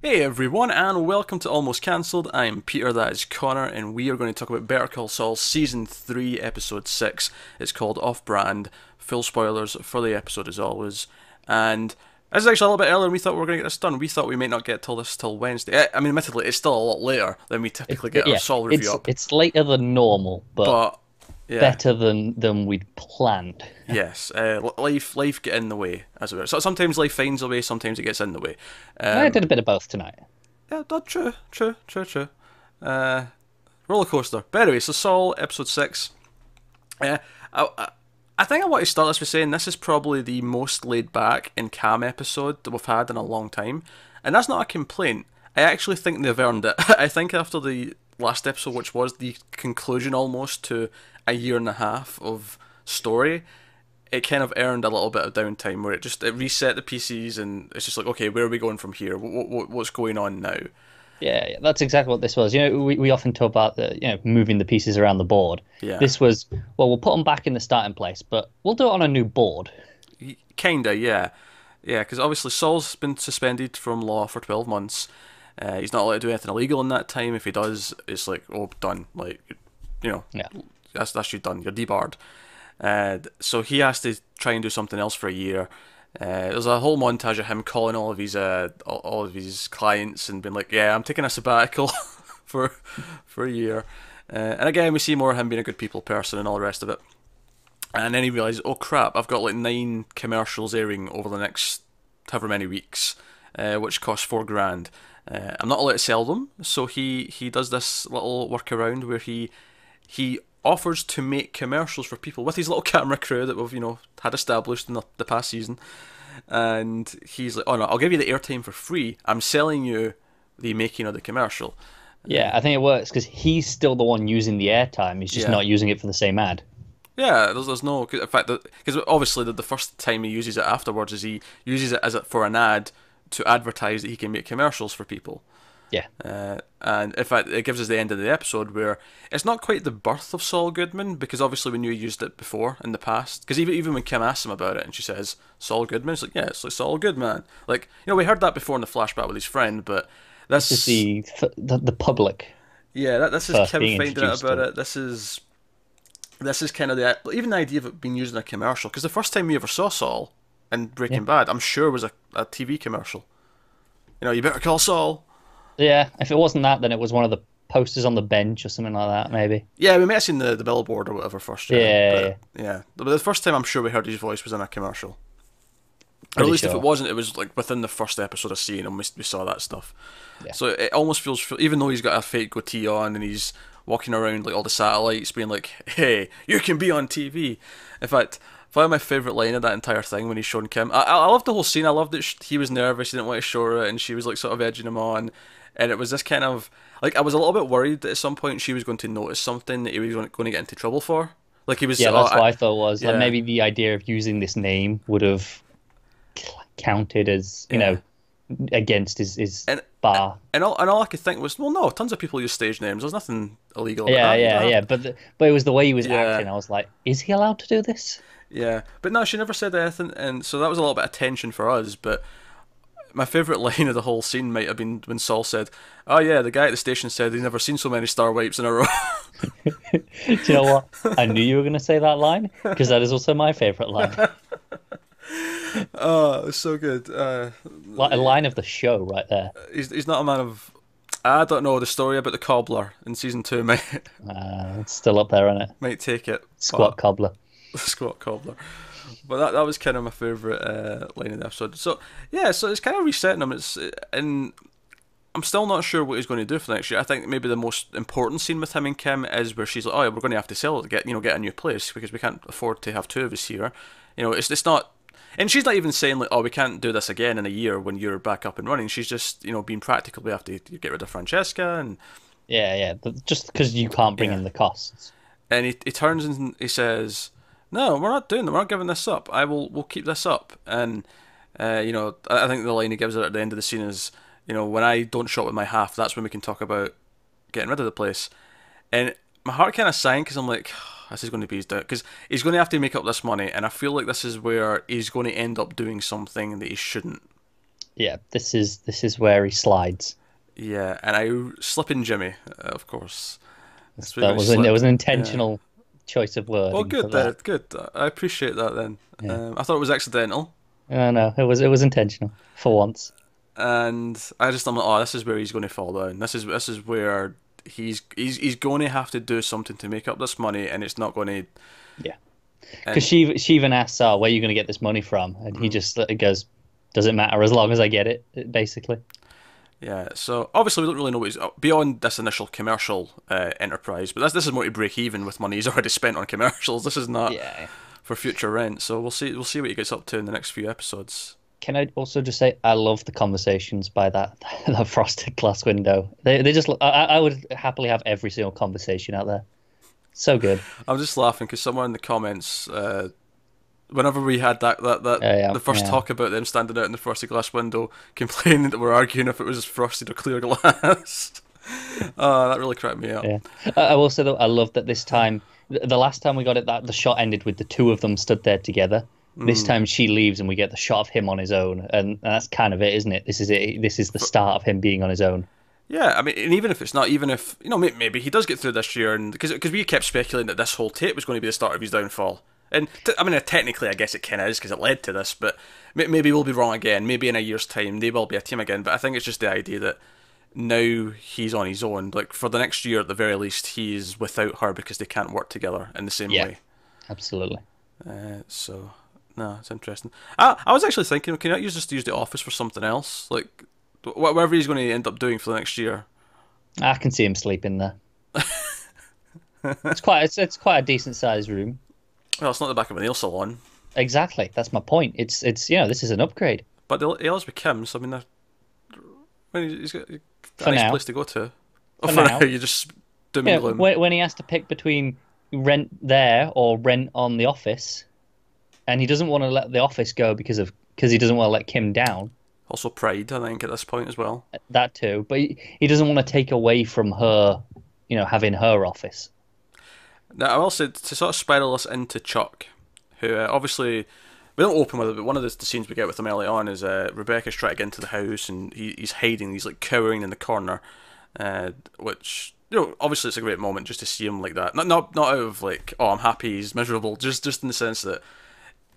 Hey everyone, and welcome to Almost Cancelled. I'm Peter, that is Connor, and we are going to talk about Better Call Saul Season 3, Episode 6. It's called Off Brand. Full spoilers for the episode as always. And this is actually a little bit earlier than we thought we were going to get this done. We thought we might not get till this till Wednesday. I mean, admittedly, it's still a lot later than we typically get yeah, our Saul review it's, up. It's later than normal, but, But, yeah. better than than we'd planned. Yes, uh, life life get in the way as it were. So sometimes life finds a way, sometimes it gets in the way. Um, I did a bit of both tonight. Yeah, that true, true, true, true. Uh, roller coaster. But anyway, so Saul, episode six. Uh, I, I, I think I want to start this with saying this is probably the most laid back and calm episode that we've had in a long time, and that's not a complaint. I actually think they've earned it. I think after the last episode, which was the conclusion almost to a year and a half of story, it kind of earned a little bit of downtime where it just it reset the PCs and it's just like okay, where are we going from here? What, what what's going on now? Yeah, yeah, that's exactly what this was. You know, we, we often talk about the you know moving the pieces around the board. Yeah. This was well, we'll put them back in the starting place, but we'll do it on a new board. Kinda, yeah, yeah. Because obviously Saul's been suspended from law for twelve months. Uh, he's not allowed to do anything illegal in that time. If he does, it's like oh done. Like you know, Yeah. That's that's you done. You're debarred. Uh, so he has to try and do something else for a year. Uh, there's a whole montage of him calling all of his uh, all, of his clients and being like, "Yeah, I'm taking a sabbatical for for a year." Uh, and again, we see more of him being a good people person and all the rest of it. And then he realizes, oh crap, I've got like nine commercials airing over the next however many weeks, uh, which cost four grand. Uh, I'm not allowed to sell them, so he he does this little workaround where he he offers to make commercials for people with his little camera crew that we've you know had established in the, the past season, and he's like, oh no, I'll give you the airtime for free. I'm selling you the making of the commercial. Yeah, I think it works because he's still the one using the airtime. He's just Yeah. not using it for the same ad. Yeah, there's, there's no. In fact, because obviously the, the first time he uses it afterwards is he uses it as a, for an ad to advertise that he can make commercials for people. Yeah, Uh, and in fact, it gives us the end of the episode where it's not quite the birth of Saul Goodman because obviously we knew he used it before in the past. Because even even when Kim asks him about it and she says Saul Goodman, it's like yeah, it's like Saul Goodman. Like you know, we heard that before in the flashback with his friend, but this this is the the, the public. yeah, that, this is Kim finding out about it. This is this is kind of the even the idea of it being used in a commercial. Because the first time we ever saw Saul in Breaking Bad, I'm sure was a, a TV commercial. You know, you better call Saul. Yeah, if it wasn't that, then it was one of the posters on the bench or something like that, maybe. Yeah, we may have seen the, the billboard or whatever first. Yeah, but, yeah. But the first time I'm sure we heard his voice was in a commercial. or at least if it wasn't, it was like within the first episode of seeing him. We, we saw that stuff. Yeah. So it almost feels, even though he's got a fake goatee on and he's walking around like all the satellites, being like, "Hey, you can be on TV." In fact, probably my favorite line of that entire thing when he's showing Kim. I, I I loved the whole scene. I loved that sh- he was nervous. He didn't want to show her, and she was like sort of edging him on. And it was this kind of like I was a little bit worried that at some point she was going to notice something that he was going to get into trouble for. Like he was. Yeah, oh, that's I- what I thought was yeah. like maybe the idea of using this name would have counted as you Yeah. know against his his And- bar. And all, and all I could think was, well, no, tons of people use stage names. There's nothing illegal. About Yeah, that. Yeah, don't yeah. But the, but it was the way he was Yeah. acting. I was like, is he allowed to do this? Yeah, but no, she never said anything, and so that was a little bit of tension for us. But my favourite line of the whole scene might have been when Saul said, "Oh yeah, the guy at the station said he'd never seen so many star wipes in a row." Do you know what? I knew you were going to say that line because that is also my favorite line. oh, so good. Uh, Like a line of the show right there. he's he's not a man of. I don't know the story about the cobbler in season two. mate. Uh, it's still up there, isn't it? might take it. Squat but- cobbler. squat cobbler. But that that was kind of my favourite uh, line of the episode. So yeah, so it's kind of resetting him. It's and I'm still not sure what he's going to do for next year. I think maybe the most important scene with him and Kim is where she's like, "Oh, yeah, we're going to have to sell it to get you know get a new place because we can't afford to have two of us here." You know, it's it's not. And she's not even saying like, "Oh, we can't do this again in a year when you're back up and running." She's just, you know, being practical. We have to get rid of Francesca, and Yeah, yeah. Just because you can't bring Yeah. in the costs. and he, he turns and he says, "No, we're not doing that. We're not giving this up. I will. We'll keep this up." And uh, you know, I, I think the line he gives it at the end of the scene is, "You know, when I don't shop with my half, that's when we can talk about getting rid of the place." And my heart kind of sank because I'm like, "This is going to be his down," because he's going to have to make up this money, and I feel like this is where he's going to end up doing something that he shouldn't. Yeah, this is this is where he slides. Yeah, and I Slippin' Jimmy, uh, of course. That was an, it was an intentional choice of word. Well, good then. Good. I appreciate that then. Yeah. Um, I thought it was accidental, No, no, it was it was intentional for once. and I just I'm like, oh, this is where he's going to fall down. This is this is where he's he's he's going to have to do something to make up this money, and it's not going to. Yeah, because she she even asks, "Oh, where are you going to get this money from?" And Mm. he just uh, goes, "Doesn't matter as long as I get it." Basically, Yeah, so obviously we don't really know what he's beyond this initial commercial uh, enterprise, but this this is more to break even with money he's already spent on commercials. This is not yeah. for future rent, so we'll see we'll see what he gets up to in the next few episodes. Can I also just say I love the conversations by that that frosted glass window. They they just I, I would happily have every single conversation out there. So good. I'm just laughing because someone in the comments, uh, whenever we had that that, that Yeah, yeah, the first yeah. talk about them standing out in the frosted glass window, complaining that we're arguing if it was frosted or clear glass. oh, that really cracked me up. Yeah, I, will say though I love that this time. The, last time we got it, that the shot ended with the two of them stood there together. This mm. time she leaves and we get the shot of him on his own, and, and that's kind of it, isn't it? This is it. This is the start of him being on his own. Yeah, I mean, and even if it's not, even if you know, maybe he does get through this year, and because we kept speculating that this whole tape was going to be the start of his downfall, and t- I mean, uh, technically, I guess it kind of is because it led to this, but may- maybe we'll be wrong again. Maybe in a year's time, they will be a team again. But I think it's just the idea that now he's on his own. Like for the next year, at the very least, he's without her because they can't work together in the same Yeah. way. Absolutely. Uh, so no, it's interesting. I I was actually thinking, can I use just use the office for something else, like wh- whatever he's going to end up doing for the next year. I can see him sleeping there. it's quite it's, it's quite a decent sized room. Well, it's not the back of a nail salon. Exactly. That's my point. It's it's you know this is an upgrade. But the Ella's with Kim, so I mean, they're, I mean, he's got a For nice now. place to go to. Oh, For for now. now, you just doom Yeah, when, when he has to pick between rent there or rent on the office, and he doesn't want to let the office go because of because he doesn't want to let Kim down. Also, pride, I think, at this point as well. That too, but he, he doesn't want to take away from her, you know, having her office. Now, I will say to sort of spiral us into Chuck, who uh, obviously we don't open with it, but one of the, the scenes we get with him early on is uh, Rebecca's trying to get into the house and he, he's hiding, he's like cowering in the corner, uh, which you know obviously it's a great moment just to see him like that. Not not not out of like oh I'm happy he's miserable, just just in the sense that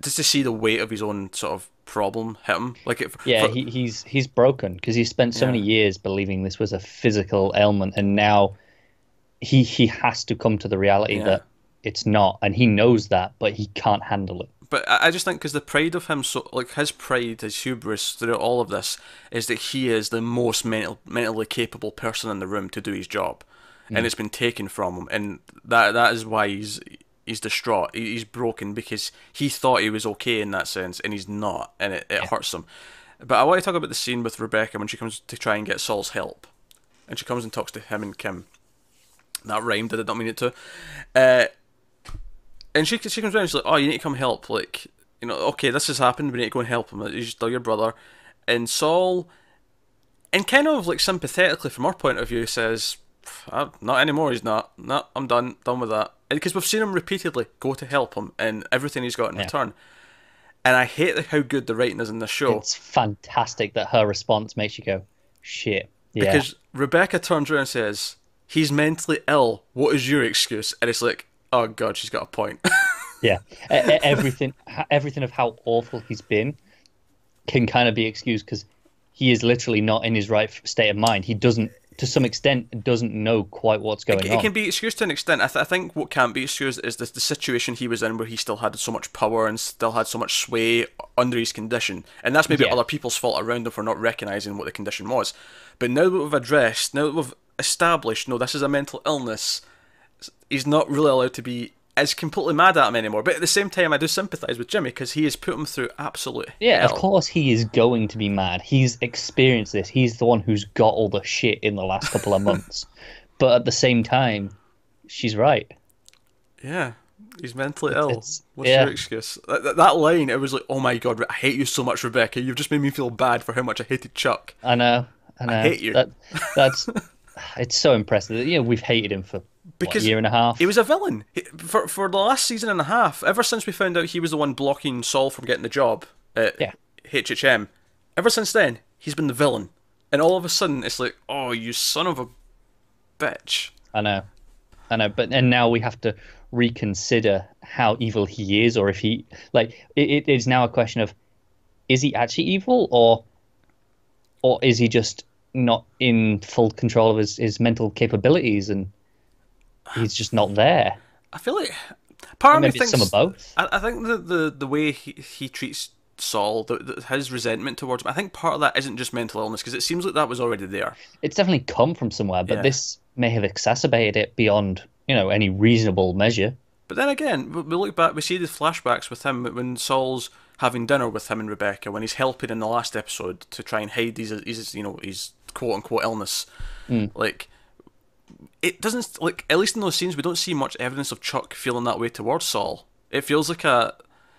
just to see the weight of his own sort of problem hit him. Like it, Yeah, for- he, he's he's broken because he spent so Yeah. many years believing this was a physical ailment, and now he he has to come to the reality Yeah. that it's not, and he knows that, but he can't handle it. But I just think because the pride of him, so like his pride, his hubris throughout all of this, is that he is the most mental, mentally capable person in the room to do his job, and mm. it's been taken from him, and that that is why he's he's distraught. He's broken because he thought he was okay in that sense, and he's not, and it, it hurts him. But I want to talk about the scene with Rebecca when she comes to try and get Saul's help, and she comes and talks to him and Kim. That rhymed. I did not mean it to. Uh, and she she comes around she's like, "Oh, you need to come help. Like, you know, okay, this has happened. We need to go and help him. He's still your brother." And Saul, and kind of like sympathetically from our point of view, says, "Ah, "Not anymore. He's not. No, I'm done. Done with that." Because we've seen him repeatedly go to help him, and everything he's got in Yeah. return. And I hate how good the writing is in this show It's fantastic that her response makes you go, "Shit." Yeah. because Rebecca turns around and says, "He's mentally ill. What is your excuse?" And it's like, "Oh God, she's got a point." Yeah, everything, everything of how awful he's been can kind of be excused because he is literally not in his right state of mind. He doesn't, to some extent, doesn't know quite what's going It on. It can be excused to an extent. I, th- I think what can't be excused is the, the situation he was in where he still had so much power and still had so much sway under his condition. And that's maybe Yeah. other people's fault around him for not recognising what the condition was. But now that we've addressed, now that we've established, no, this is a mental illness, he's not really allowed to be as completely mad at him anymore. But at the same time, I do sympathise with Jimmy because he has put him through absolute Yeah, of course he is going to be mad. He's experienced this. He's the one who's got all the shit in the last couple of months. but at the same time, she's right. Yeah, he's mentally ill. it's- What's yeah. your excuse? That, that, line, it was like, oh my god, I hate you so much, Rebecca. You've just made me feel bad for how much I hated Chuck. I know. I know. hate you. That, that's it's so impressive. That you know, we've hated him for what, Because a year and a half. He was a villain for for the last season and a half. Ever since we found out he was the one blocking Saul from getting the job at Yeah. HHM, ever since then he's been the villain, and all of a sudden it's like, oh, you son of a bitch. I know, I know, but and now we have to reconsider how evil he is, or if he like it, it is now a question of is he actually evil, or or is he just not in full control of his, his mental capabilities and he's just not there. I feel like part of me thinks some of both. I, I think the, the the way he, he treats Saul, the, the, his resentment towards him, I think part of that isn't just mental illness because it seems like that was already there. It's definitely come from somewhere, but Yeah. this may have exacerbated it beyond you know any reasonable measure. But then again, we look back, we see the flashbacks with him when Saul's having dinner with him and Rebecca, when he's helping in the last episode to try and hide these, his you know, his quote unquote illness. Hmm. Like, it doesn't like at least in those scenes we don't see much evidence of Chuck feeling that way towards Saul. It feels like a.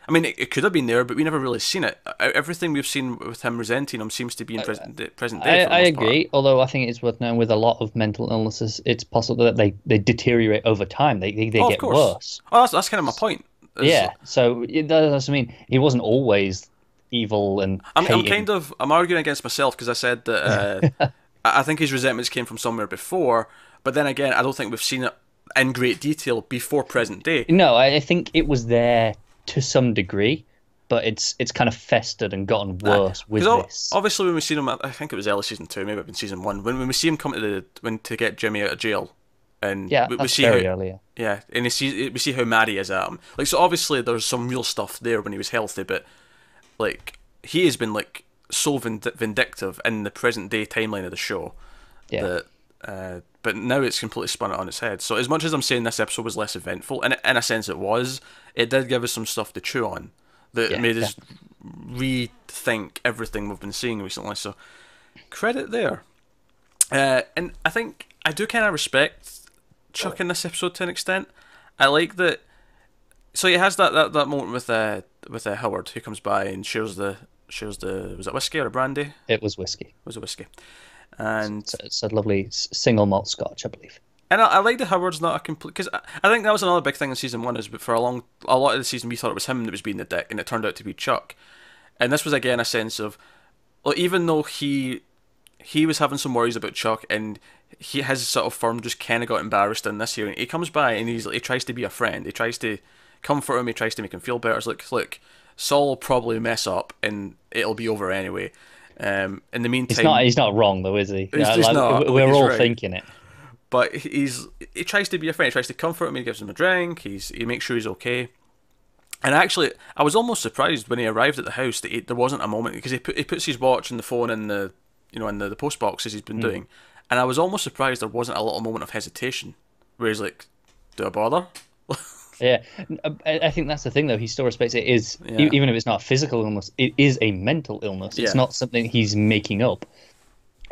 I mean, it, it could have been there, but we never really seen it. Everything we've seen with him resenting him seems to be in present day, present day. I, I most part. agree, although I think it's worth knowing with a lot of mental illnesses, it's possible that they, they deteriorate over time. They they, they Oh, get worse. Oh, that's, that's kind of my point. is- Yeah, so it, that's what I mean. He wasn't always evil and I'm, I'm kind of I'm arguing against myself because I said that uh, I think his resentments came from somewhere before, but then again, I don't think we've seen it in great detail before present day. No, I think it was there to some degree, but it's it's kind of festered and gotten worse with 'Cause o- this. obviously, when we seen him, I think it was early season two, maybe it been season one. When, when we see him come to the when to get Jimmy out of jail, and yeah, we, we see very how, early. yeah, and we see we see how mad he is at him. Like so, obviously, there's some real stuff there when he was healthy, but like he has been like so vind- vindictive in the present day timeline of the show Yeah. that. Uh, but now it's completely spun it on its head. So as much as I'm saying this episode was less eventful, and in a sense it was, it did give us some stuff to chew on that Yeah, made us rethink everything we've been seeing recently. So credit there. Uh, and I think I do kind of respect Chuck in this episode to an extent. I like that. So he has that, that, that moment with uh, with uh, Howard who comes by and shares the shares the was it whiskey or a brandy? It was whiskey. It was a whiskey, and It's, it's a lovely single malt scotch, I believe. and I, I like that Howard's not a complete because I, I think that was another big thing in season one is but for a long a lot of the season we thought it was him that was being the dick and it turned out to be Chuck, and this was again a sense of, well even though he he was having some worries about Chuck and he his sort of firm just kind of got embarrassed in this year and he comes by and he's he tries to be a friend he tries to comfort him he tries to make him feel better it's like look Saul will probably mess up and it'll be over anyway. Um, in the meantime, He's not. He's not wrong though, is he? He's like, not. we- We're He's all right. thinking it. but he's he tries to be a friend. He tries to comfort him. He gives him a drink. He's he makes sure he's okay. And actually, I was almost surprised when he arrived at the house that he, there wasn't a moment because he put, he puts his watch and the phone in the you know in the, the post box as he's been doing, and I was almost surprised there wasn't a little moment of hesitation where he's like, "Do I bother?" Yeah, I I think that's the thing though. He still respects it. Is Yeah. even if it's not a physical illness, it is a mental illness. It's Yeah. not something he's making up.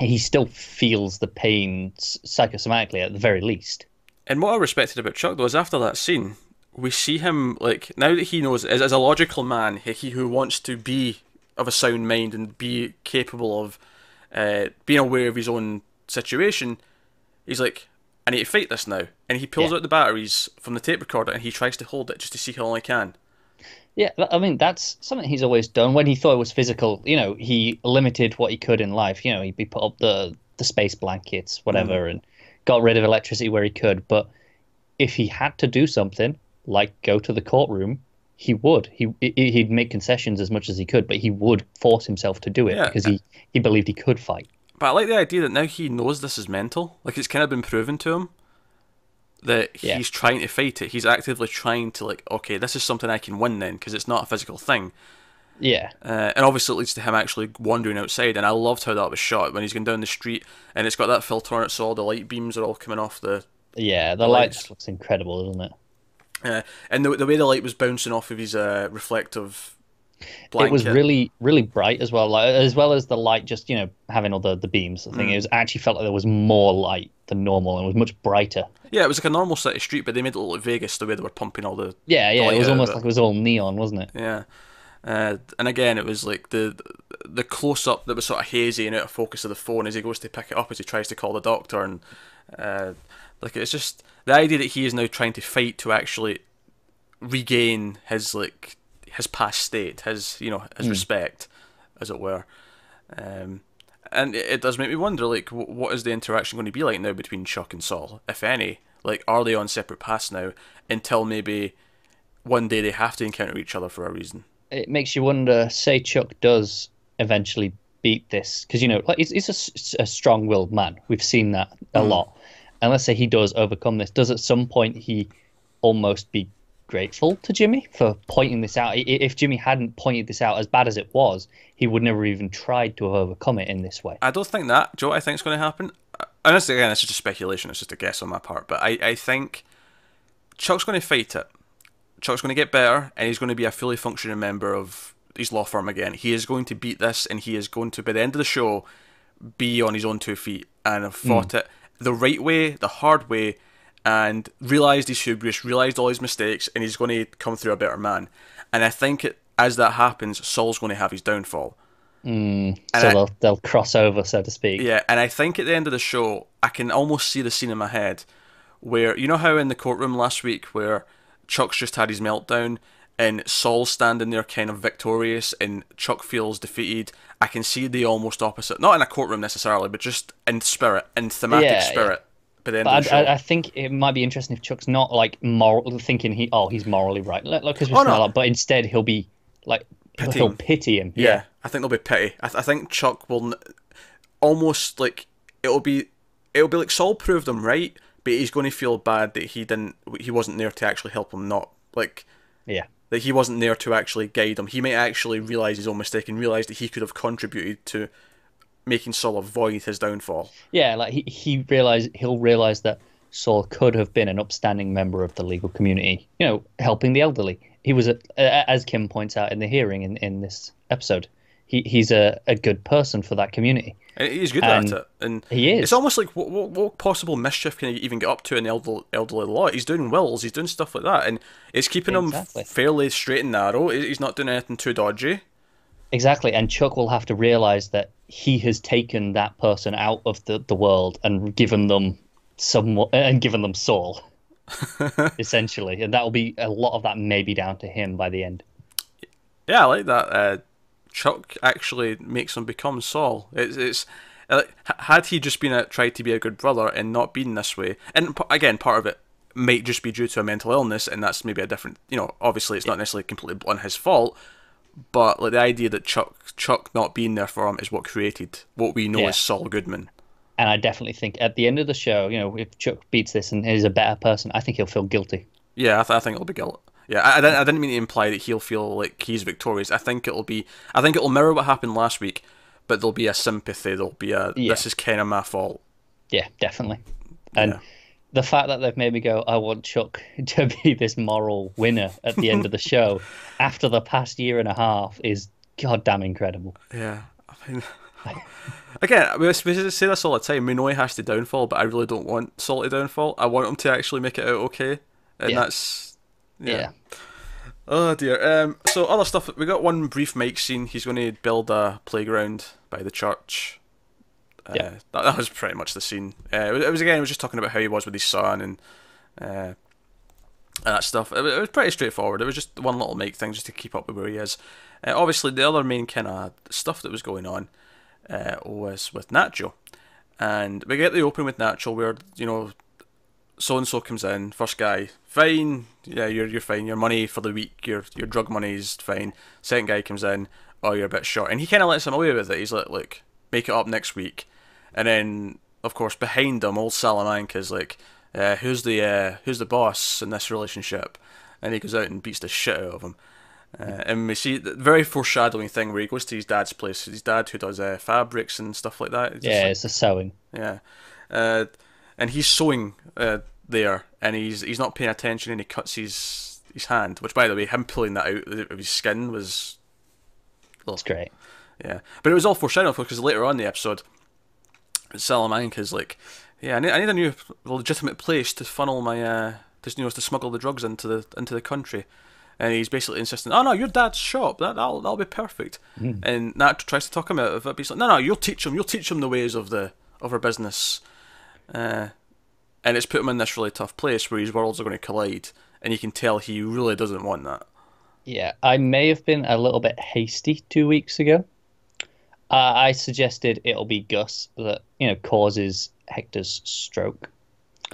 He still feels the pain psychosomatically at the very least. And what I respected about Chuck though is after that scene, we see him like now that he knows as, as a logical man, he, he who wants to be of a sound mind and be capable of uh, being aware of his own situation. He's like, I need to fight this now, and he pulls Yeah. out the batteries from the tape recorder and he tries to hold it just to see how long he can. Yeah, I mean that's something he's always done. When he thought it was physical, you know, he limited what he could in life. You know, he, he put up the the space blankets, whatever, mm. and got rid of electricity where he could. But if he had to do something like go to the courtroom, he would. He he- he'd make concessions as much as he could, but he would force himself to do it Yeah. because he he believed he could fight. But I like the idea that now he knows this is mental. Like it's kind of been proven to him that Yeah. he's trying to fight it. He's actively trying to like, okay, this is something I can win then because it's not a physical thing. Yeah, Uh, and obviously, it leads to him actually wandering outside. And I loved how that was shot when he's going down the street and it's got that filter on it, so all the light beams are all coming off the. yeah. The light just looks incredible, doesn't it? Uh, and the, the way the light was bouncing off of his uh, reflective blanket. It was really, really bright as well, like, as well as the light just, you know, having all the, the beams. I think Mm. it was actually felt like there was more light than normal and it was much brighter. Yeah, it was like a normal city street, but they made it look like Vegas the way they were pumping all the. Yeah, yeah, it was almost it. like it was all neon, wasn't it? Yeah. Uh, and again, it was like the the close up that was sort of hazy and out of focus of the phone as he goes to pick it up as he tries to call the doctor, and uh, like it's just the idea that he is now trying to fight to actually regain his like his past state, his you know his respect, as it were. Um, and it, it does make me wonder, like, wh- what is the interaction going to be like now between Chuck and Saul, if any? Like, are they on separate paths now until maybe one day they have to encounter each other for a reason? It makes you wonder. Say Chuck does eventually beat this because you know, like he's, he's a s- a, strong-willed man. We've seen that a lot. And let's say he does overcome this. Does at some point he almost be grateful to Jimmy for pointing this out? If Jimmy hadn't pointed this out, as bad as it was, he would never even tried to have overcome it in this way. I don't think that. Do you know what I think is going to happen? Honestly, again, it's just a speculation. It's just a guess on my part. But I, I think Chuck's going to fight it. Chuck's going to get better, and he's going to be a fully functioning member of his law firm again. He is going to beat this, and he is going to, by the end of the show, be on his own two feet and have fought hmm. it the right way, the hard way, and realised his hubris, realised all his mistakes, and he's going to come through a better man. And I think it, as that happens, Saul's going to have his downfall. Mm, so I- they'll they'll cross over, so to speak. Yeah, and I think at the end of the show, I can almost see the scene in my head where you know how in the courtroom last week where Chuck's just had his meltdown and Saul's standing there kind of victorious and Chuck feels defeated. I can see the almost opposite, not in a courtroom necessarily, but just in spirit, in thematic Yeah, spirit. By But of I, I, I think it might be interesting if Chuck's not like moral, thinking he oh he's morally right, like because Oh, no. but instead he'll be like he'll, Pity he'll him. pity him. yeah, I think there'll be pity. I, th- I think Chuck will n- almost like it'll be it'll be like Saul proved him right, but he's going to feel bad that he didn't he wasn't there to actually help him. Not like yeah, that he wasn't there to actually guide him. He might actually realize his own mistake and realize that he could have contributed to making Saul avoid his downfall. yeah. Like he he realize he'll realize that Saul could have been an upstanding member of the legal community. You know, helping the elderly. He was a, as Kim points out in the hearing in, in this episode. He he's a, a good person for that community. And he's good And at it, and he is. It's almost like what, what, what possible mischief can he even get up to in the elderly, elderly law? He's doing wills, he's doing stuff like that, and it's keeping Exactly. him fairly straight and narrow. He- He's not doing anything too dodgy. Exactly, and Chuck will have to realize that he has taken that person out of the, the world and given them some and given them Saul, essentially, and that will be a lot of that may be down to him by the end. Yeah, I like that. Uh, Chuck actually makes him become Saul. It's it's uh, had he just been a, tried to be a good brother and not been this way, and p- again, part of it might just be due to a mental illness, and that's maybe a different. You know, obviously, it's not necessarily completely on his fault, but like the idea that Chuck Chuck not being there for him is what created what we know Yeah. as Saul Goodman. And I definitely think at the end of the show, you know, if Chuck beats this and is a better person, I think he'll feel guilty. Yeah, I, th- I think it'll be guilt. Yeah, I, I, didn't, I didn't mean to imply that he'll feel like he's victorious. I think it'll be. I think it'll mirror what happened last week, but there'll be a sympathy. There'll be a. Yeah. This is kind of my fault. Yeah, definitely. And Yeah. The fact that they've made me go, I want Chuck to be this moral winner at the end of the show after the past year and a half is goddamn incredible. Yeah, I mean, again, we we say this all the time. We know he has to downfall, but I really don't want Saul to downfall. I want him to actually make it out okay, and Yeah. that's yeah. Yeah. Oh dear. Um. So other stuff. We got one brief Mike scene. He's going to build a playground by the church. Uh, Yeah. That, that was pretty much the scene. Uh, it, was, it was again. It was just talking about how he was with his son and. Uh, and that stuff. It was, it was pretty straightforward. It was just one little Mike thing just to keep up with where he is. Uh, obviously, the other main kind of stuff that was going on uh, was with Nacho. And we get the open with Nacho where, you know, so and so comes in, first guy, fine, yeah, you're you're fine, your money for the week, your your drug money's fine. Second guy comes in, oh, you're a bit short, and he kind of lets him away with it. He's like, look, make it up next week, and then of course behind him, old Salamanca's like, uh, who's the uh, who's the boss in this relationship, and he goes out and beats the shit out of him. Uh, and we see the very foreshadowing thing where he goes to his dad's place, his dad who does uh, fabrics and stuff like that. It's Yeah, like- it's a sewing. yeah, uh, and he's sewing uh, there, and he's he's not paying attention, and he cuts his his hand. Which, by the way, him pulling that out of his skin was It's great. yeah, but it was all foreshadowing because later on in the episode, Salamanca's like, yeah, I need, I need a new legitimate place to funnel my uh, to you know to smuggle the drugs into the into the country. And he's basically insisting, "Oh no, your dad's shop. That that'll, that'll be perfect." And Nat tries to talk him out of it. But he's like, "No, no, you'll teach him. You'll teach him the ways of the of our business." Uh, and it's put him in this really tough place where his worlds are going to collide, and you can tell he really doesn't want that. Yeah, I may have been a little bit hasty two weeks ago. Uh, I suggested it'll be Gus that you know causes Hector's stroke.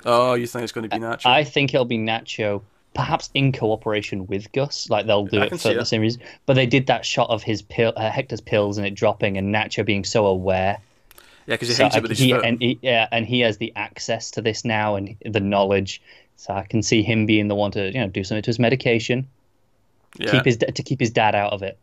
Oh, you think it's going to be Nacho? I think it'll be Nacho, perhaps in cooperation with Gus. Like they'll do I it for the same reason. But they did that shot of his pill, uh, Hector's pills, and it dropping, and Nacho being so aware. yeah, because he So hates it with his foot. and he, yeah, and he has the access to this now and the knowledge. So I can see him being the one to you know do something to his medication, yeah. keep his to keep his dad out of it.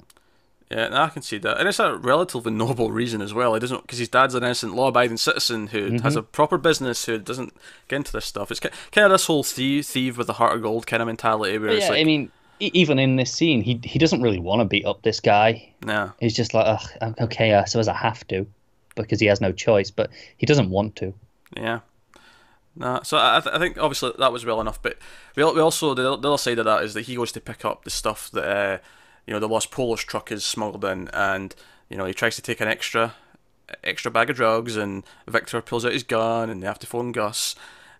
Yeah, no, I can see that, and it's a relatively noble reason as well. He doesn't because his dad's an innocent, law-abiding citizen who Mm-hmm. has a proper business who doesn't get into this stuff. It's kind of this whole thief, thief with a heart of gold kind of mentality where But it's yeah, like, I mean, even in this scene, he he doesn't really want to beat up this guy. nah, He's just like, Ugh, okay, I suppose I have to, because he has no choice. But he doesn't want to. yeah, nah. So I, I th- I think obviously that was well enough, but we, we also the, the other side of that is that he goes to pick up the stuff that uh, you know the Los Pollos truck is smuggled in, and you know he tries to take an extra extra bag of drugs, and Victor pulls out his gun, and they have to phone Gus.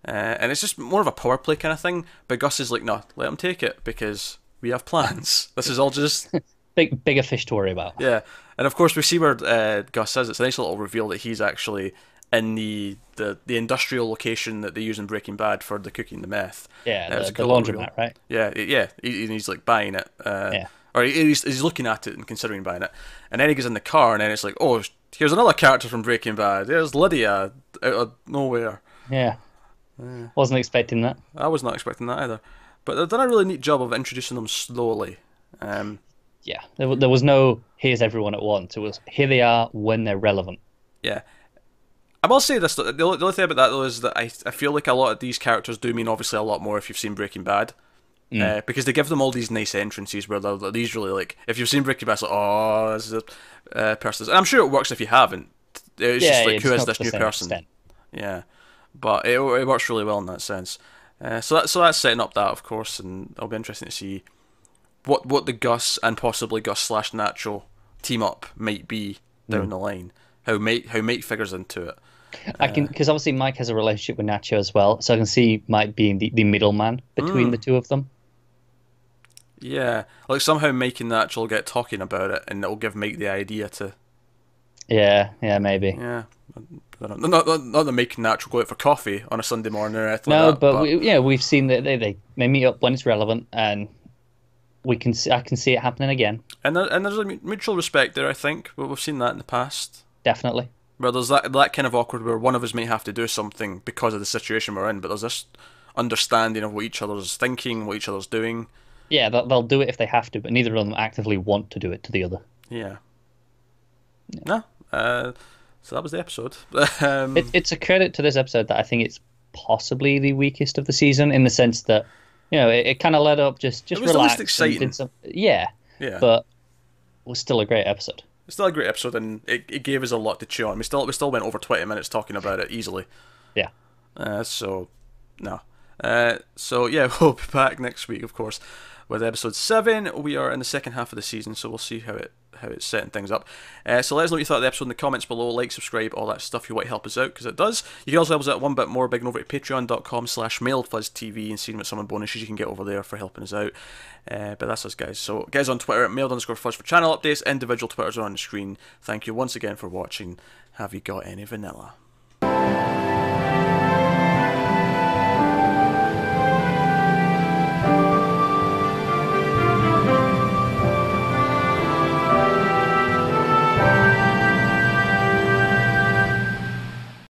Uh, and it's just more of a power play kind of thing. But Gus is like, no, let him take it because we have plans. This is all just Big bigger fish to worry about. yeah. And of course, we see where uh, Gus says it's a nice little reveal that he's actually in the, the, the industrial location that they use in Breaking Bad for the cooking the meth. Yeah, Uh, the, a the laundromat, right? Yeah, yeah. He, he's like buying it. Uh, Yeah. Or he's, he's looking at it and considering buying it. And then he goes in the car, and then it's like, oh, here's another character from Breaking Bad. There's Lydia out of nowhere. Yeah. Wasn't expecting that. I was not expecting that either. But they've done a really neat job of introducing them slowly. Um, Yeah, there, there was no here's everyone at once. It was here they are when they're relevant. Yeah. I will say this, the only thing about that though is that I, I feel like a lot of these characters do mean obviously a lot more if you've seen Breaking Bad. Uh, because they give them all these nice entrances where they're, these really like if you've seen Breaking Bad, like oh this is a uh, person, and I'm sure it works if you haven't. It's yeah, just like it's who is this new person? extent. Yeah, but it, it works really well in that sense. Uh, so that so that's setting up that of course, and it'll be interesting to see what what the Gus and possibly Gus slash Nacho team up might be down the line. How Mike how Mike figures into it. I can because obviously Mike has a relationship with Nacho as well, so I can see Mike being the, the middleman between Mm. the two of them. Yeah, like somehow making Nacho will get talking about it, and it'll give Mike the idea to Yeah, yeah, maybe. yeah. I don't know. Not, not, not that making Nacho go out for coffee on a Sunday morning or anything No, like that. but, we, yeah, we've seen that they, they they meet up when it's relevant, and we can see, I can see it happening again. and there, and there's a mutual respect there. I think, but we've seen that in the past. Definitely. Where there's that that kind of awkward where one of us may have to do something because of the situation we're in, but there's this understanding of what each other's thinking, what each other's doing. Yeah, they'll, they'll do it if they have to, but neither of them actively want to do it to the other. Yeah. No. Uh, so that was the episode. um, It, it's a credit to this episode that I think it's possibly the weakest of the season in the sense that you know it, it kind of led up just just It was the least relaxed exciting. some, yeah, yeah. but it was still a great episode. It's still a great episode, and it, it gave us a lot to chew on. We still we still went over twenty minutes talking about it easily. Yeah. Uh, so no. Uh, so yeah, we'll be back next week, of course, with episode seven. We are in the second half of the season, so we'll see how it how it's setting things up. Uh, so let us know what you thought of the episode in the comments below. Like, subscribe, all that stuff. You want to help us out because it does. You can also help us out one bit more by going over to patreon.com slash mailedfuzztv and seeing what some of the bonuses you can get over there for helping us out. Uh, but that's us, guys. So, guys on Twitter at mailed underscore fuzz for channel updates. Individual Twitters are on the screen. Thank you once again for watching. Have you got any vanilla?